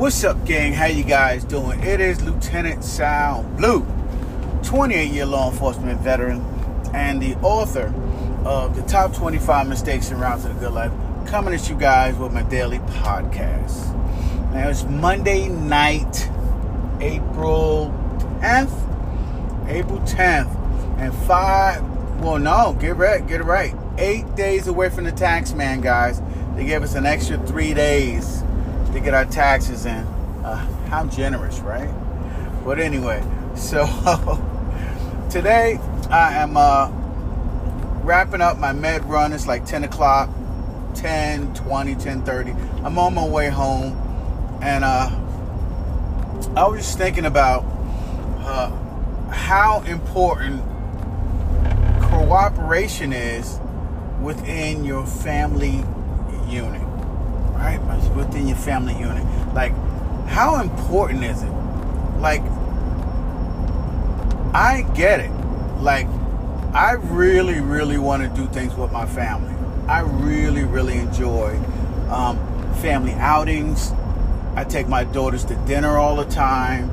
What's up, gang? How you guys doing? It is Lieutenant Sal Blue, 28-year law enforcement veteran and the author of the top 25 mistakes en route to the good life, coming at you guys with my daily podcast. Now it's Monday night, April 10th, April 10th, and five. Well, no, get right, get it right. Eight days away from the tax man, guys. They gave us an extra three days to get our taxes in. Uh, how generous, right? But anyway, so today I am uh, wrapping up my med run. It's like 10 o'clock, 10, 20, 10, 30. I'm on my way home. And uh, I was just thinking about uh, how important cooperation is within your family unit right? Within your family unit. Like, how important is it? Like, I get it. Like, I really, really want to do things with my family. I really, really enjoy um, family outings. I take my daughters to dinner all the time.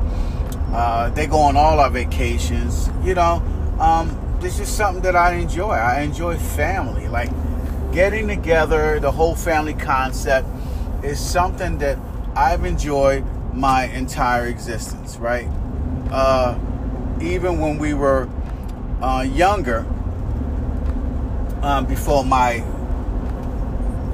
Uh, they go on all our vacations. You know, um, this is something that I enjoy. I enjoy family. Like, getting together, the whole family concept is something that I've enjoyed my entire existence, right? Uh, even when we were uh, younger, um, before my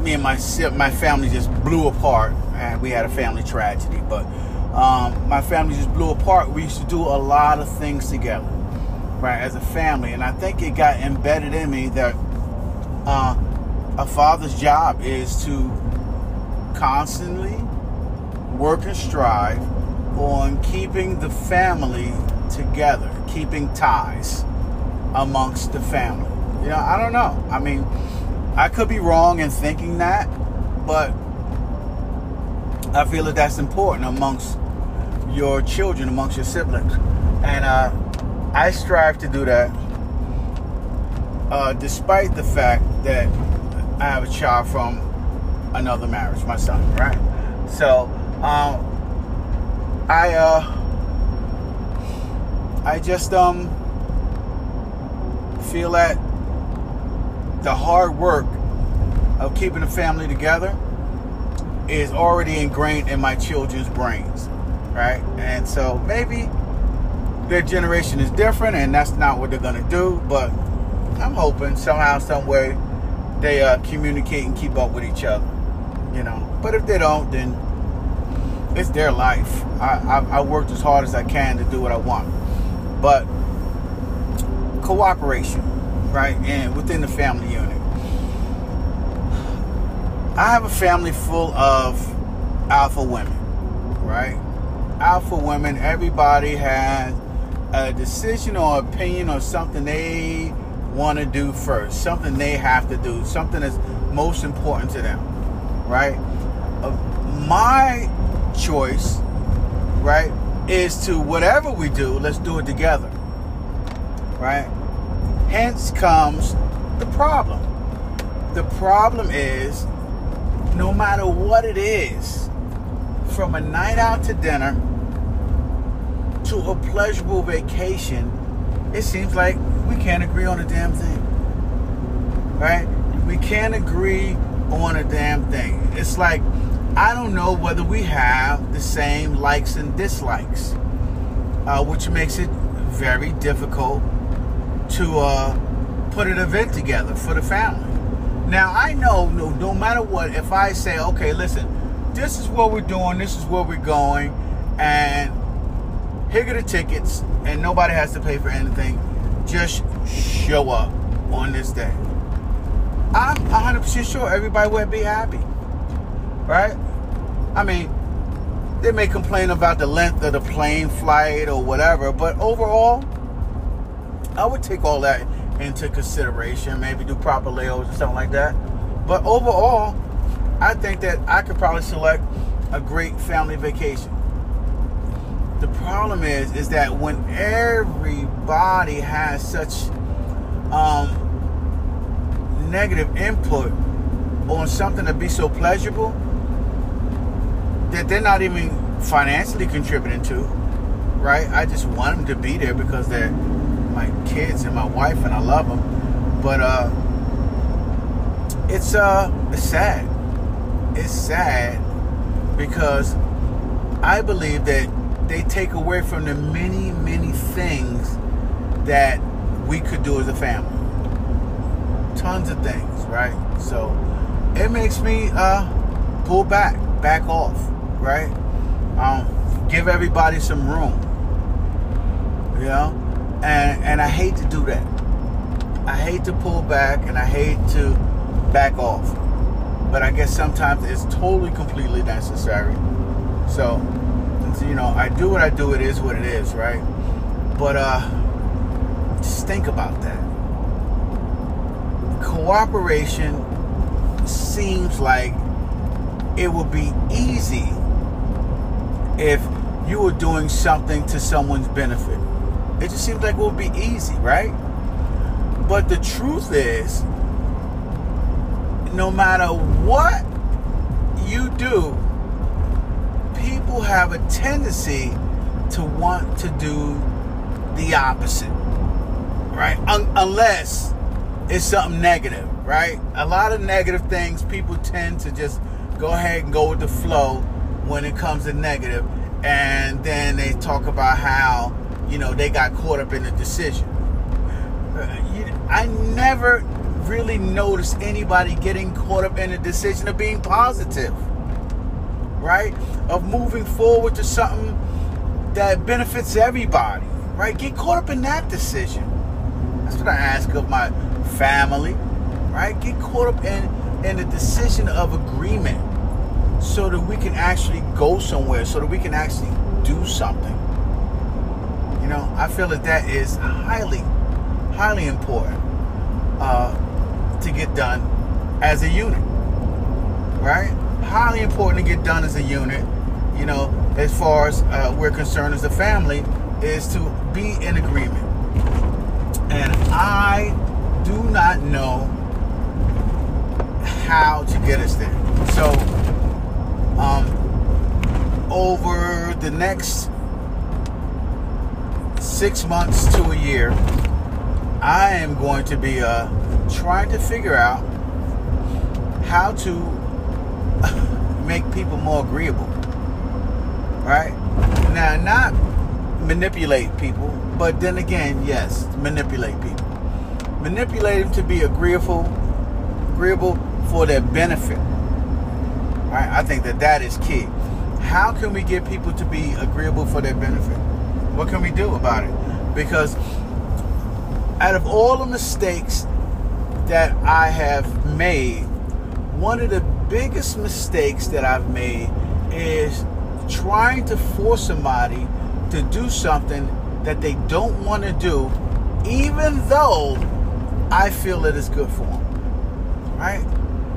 me and my my family just blew apart, and we had a family tragedy. But um, my family just blew apart. We used to do a lot of things together, right, as a family, and I think it got embedded in me that uh, a father's job is to constantly work and strive on keeping the family together, keeping ties amongst the family. You know, I don't know. I mean, I could be wrong in thinking that, but I feel that that's important amongst your children, amongst your siblings. And uh, I strive to do that uh, despite the fact that I have a child from another marriage, my son, right? So, um, I, uh, I just, um, feel that the hard work of keeping the family together is already ingrained in my children's brains, right? And so maybe their generation is different and that's not what they're to do, but I'm hoping somehow, some way, they uh, communicate and keep up with each other you know. But if they don't, then it's their life. I, I, I worked as hard as I can to do what I want. But cooperation, right, and within the family unit. I have a family full of alpha women, right? Alpha women, everybody has a decision or opinion or something they want to do first, something they have to do, something that's most important to them right? My choice, right, is to whatever we do, let's do it together, right? Hence comes the problem. The problem is no matter what it is, from a night out to dinner to a pleasurable vacation, it seems like we can't agree on a damn thing. Right? We can't agree on a damn thing. It's like I don't know whether we have the same likes and dislikes, uh, which makes it very difficult to uh, put an event together for the family. Now I know no, no matter what, if I say, okay, listen, this is what we're doing, this is where we're going, and here are the tickets, and nobody has to pay for anything. Just show up on this day. I'm 100% sure everybody would be happy. Right? I mean, they may complain about the length of the plane flight or whatever, but overall, I would take all that into consideration, maybe do proper layovers or something like that. But overall, I think that I could probably select a great family vacation. The problem is, is that when everybody has such um, negative input on something to be so pleasurable that they're not even financially contributing to, right? I just want them to be there because they're my kids and my wife, and I love them. But uh, it's uh, it's sad. It's sad because I believe that they take away from the many, many things that we could do as a family. Tons of things, right? So it makes me uh, pull back, back off, right? Um, give everybody some room, you know. And and I hate to do that. I hate to pull back, and I hate to back off. But I guess sometimes it's totally, completely necessary. So, you know, I do what I do. It is what it is, right? But uh, just think about that. Cooperation seems like it would be easy if you were doing something to someone's benefit. It just seems like it would be easy, right? But the truth is, no matter what you do, people have a tendency to want to do the opposite, right? Un- unless it's something negative, right? A lot of negative things, people tend to just go ahead and go with the flow when it comes to negative, and then they talk about how you know they got caught up in the decision. Uh, I never really noticed anybody getting caught up in the decision of being positive right? Of moving forward to something that benefits everybody, right? Get caught up in that decision. That's what I ask of my family, right? Get caught up in, in the decision of agreement so that we can actually go somewhere, so that we can actually do something. You know, I feel that that is highly, highly important uh, to get done as a unit, right? highly important to get done as a unit, you know, as far as uh, we're concerned as a family, is to be in agreement. And I do not know how to get us there. So, um, over the next six months to a year, I am going to be uh, trying to figure out how to make people more agreeable. Right? Now, not manipulate people, but then again, yes, manipulate people. Manipulate them to be agreeable, agreeable for their benefit. Right? I think that that is key. How can we get people to be agreeable for their benefit? What can we do about it? Because out of all the mistakes that I have made, one of the biggest mistakes that I've made is trying to force somebody to do something that they don't want to do, even though I feel that it's good for them. Right?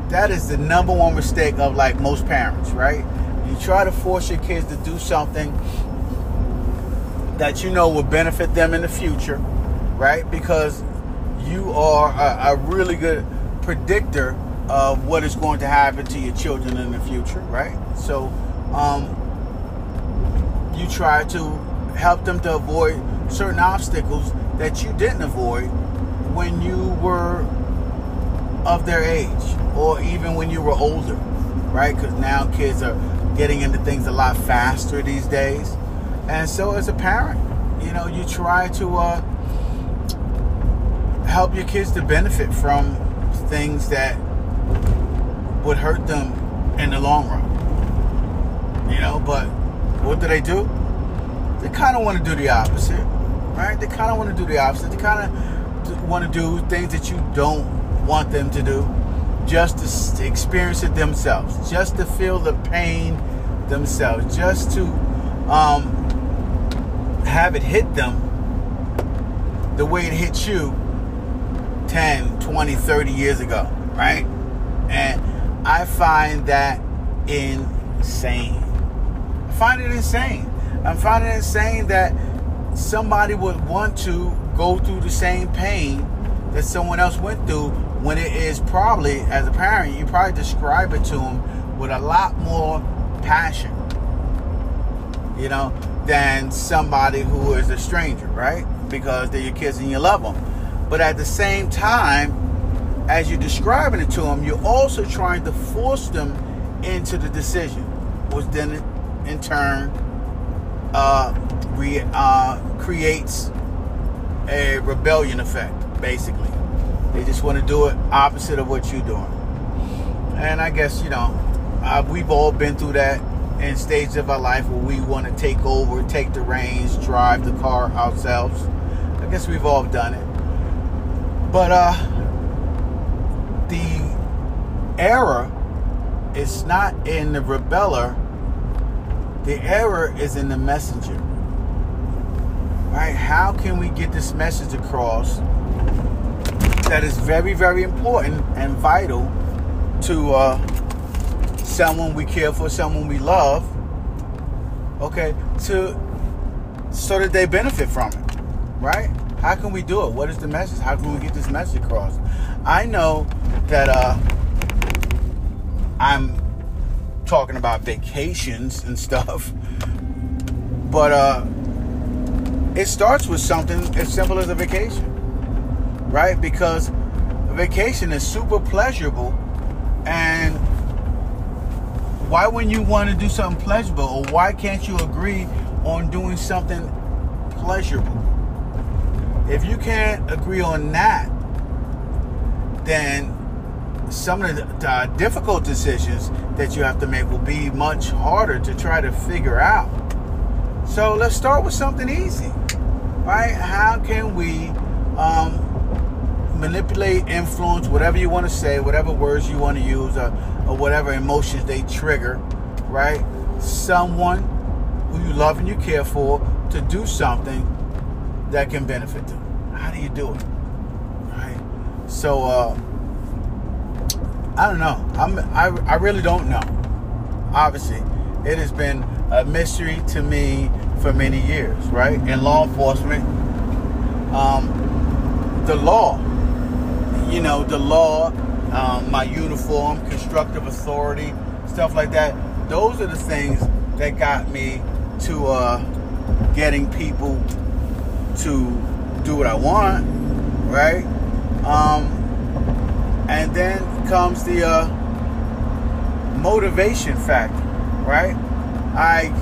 That is the number one mistake of like most parents, right? You try to force your kids to do something that you know will benefit them in the future, right? Because you are a, a really good predictor of what is going to happen to your children in the future, right? So, um, you try to help them to avoid certain obstacles that you didn't avoid when you were of their age or even when you were older, right? Because now kids are getting into things a lot faster these days. And so, as a parent, you know, you try to uh, help your kids to benefit from things that would hurt them in the long run. You know, but what do they do? They kind of want to do the opposite, right? They kind of want to do the opposite. They kind of want to do things that you don't want them to do just to experience it themselves, just to feel the pain themselves, just to um, have it hit them the way it hit you 10, 20, 30 years ago, right? And I find that insane. I find it insane. I find it insane that somebody would want to go through the same pain that someone else went through when it is probably, as a parent, you probably describe it to them with a lot more passion. you know, than somebody who is a stranger, right? Because they're your kids and you love them. But at the same time, as you're describing it to them, you're also trying to force them into the decision, which then in turn uh, re, uh, creates a rebellion effect, basically. They just want to do it opposite of what you're doing. And I guess, you know, uh, we've all been through that in stages of our life where we want to take over, take the reins, drive the car ourselves. I guess we've all done it. But uh, the error is not in the rebeller, the error is in the messenger. Right? How can we get this message across that is very, very important and vital to uh, someone we care for, someone we love, okay, to so that they benefit from it, right? How can we do it? What is the message? How can we get this message across? I know that uh, I'm talking about vacations and stuff, but uh, it starts with something as simple as a vacation, right? Because a vacation is super pleasurable, and why wouldn't you want to do something pleasurable, or why can't you agree on doing something pleasurable? If you can't agree on that, then some of the uh, difficult decisions that you have to make will be much harder to try to figure out. So let's start with something easy, right? How can we um, manipulate, influence, whatever you want to say, whatever words you want to use, or, or whatever emotions they trigger, right? Someone who you love and you care for to do something that can benefit them. How do you do it? Right? So, uh, I don't know. I'm, I, I really don't know. Obviously, it has been a mystery to me for many years, right? In law enforcement, um, the law, you know, the law, um, my uniform, constructive authority, stuff like that. Those are the things that got me to uh, getting people to do what I want, right? Um, and then comes the uh, motivation factor, right? I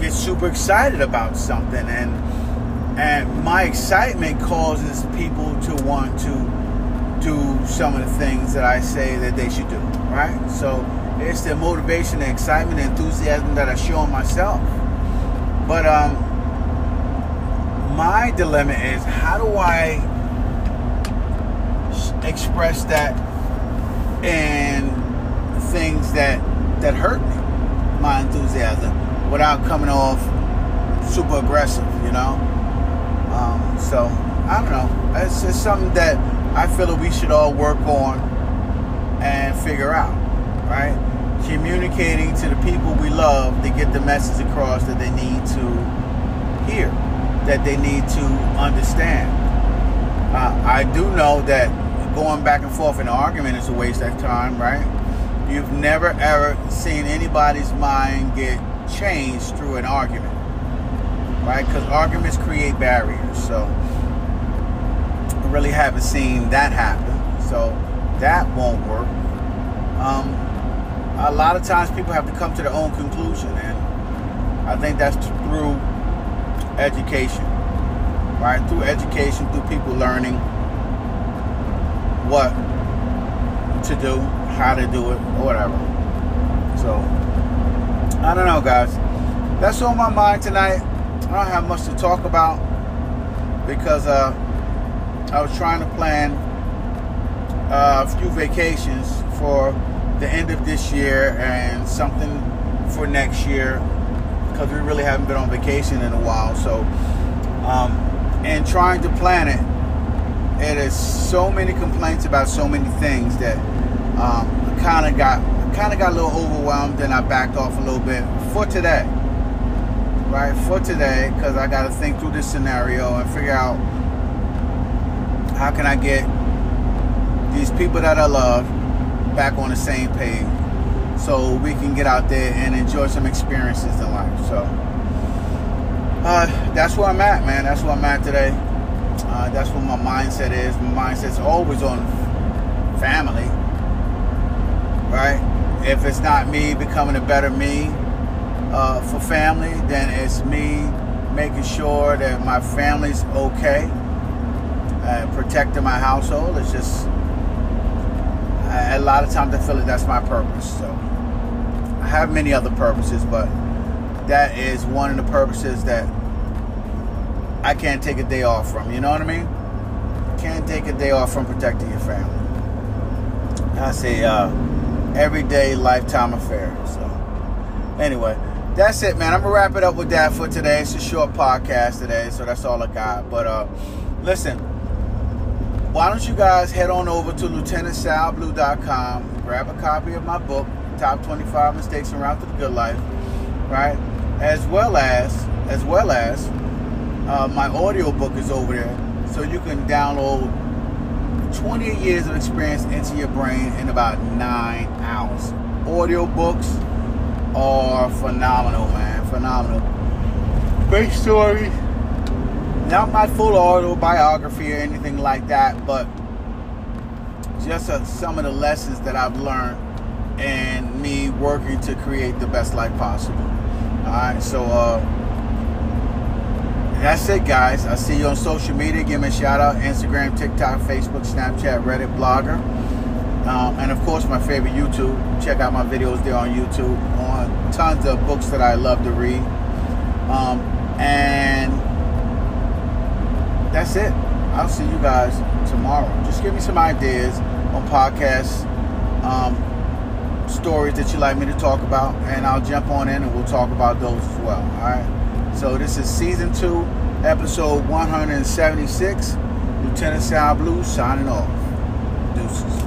get super excited about something, and and my excitement causes people to want to do some of the things that I say that they should do, right? So it's the motivation, the excitement, the enthusiasm that I show myself. But um, my dilemma is how do I express that in things that that hurt me, my enthusiasm, without coming off super aggressive, you know. Um, so I don't know. It's just something that I feel that we should all work on and figure out, right? Communicating to the people we love to get the message across that they need to hear, that they need to understand. Uh, I do know that going back and forth in an argument is a waste of time, right? You've never ever seen anybody's mind get changed through an argument, right? Because arguments create barriers. So I really haven't seen that happen. So that won't work. Um, a lot of times people have to come to their own conclusion, and I think that's through education, right? Through education, through people learning what to do, how to do it, or whatever. So, I don't know, guys. That's on my mind tonight. I don't have much to talk about because uh, I was trying to plan uh, a few vacations for the end of this year and something for next year because we really haven't been on vacation in a while. So, um, and trying to plan it it is so many complaints about so many things that um, I kind of got kind of got a little overwhelmed and I backed off a little bit for today. Right for today, because I got to think through this scenario and figure out how can I get these people that I love back on the same page, so we can get out there and enjoy some experiences in life. So uh, that's where I'm at, man. That's where I'm at today. Uh, that's what my mindset is. My mindset's always on family, right? If it's not me becoming a better me uh, for family, then it's me making sure that my family's okay, uh, protecting my household. It's just a lot of times I feel like that's my purpose. So I have many other purposes, but that is one of the purposes that I can't take a day off from. You know what I mean? Can't take a day off from protecting your family. I say uh, everyday lifetime affair. So anyway, that's it, man. I'm gonna wrap it up with that for today. It's a short podcast today, so that's all I got. But uh, listen, why don't you guys head on over to lieutenantsalblue.com, grab a copy of my book, Top 25 Mistakes en Route to the Good Life, right? As well as, as well as, uh, my audio book is over there, so you can download 20 years of experience into your brain in about nine hours. Audiobooks are phenomenal, man, phenomenal. Great story. Not my full autobiography or anything like that, but just uh, some of the lessons that I've learned and me working to create the best life possible. All right, so uh, that's it, guys. I'll see you on social media. Give me a shout out Instagram, TikTok, Facebook, Snapchat, Reddit, Blogger. Um, and of course, my favorite YouTube. Check out my videos there on YouTube on tons of books that I love to read. Um, and that's it. I'll see you guys tomorrow. Just give me some ideas on podcasts, um, stories that you'd like me to talk about, and I'll jump on in and we'll talk about those as well. All right. So this is season two, episode 176. Lieutenant Sal Blue signing off. Deuces.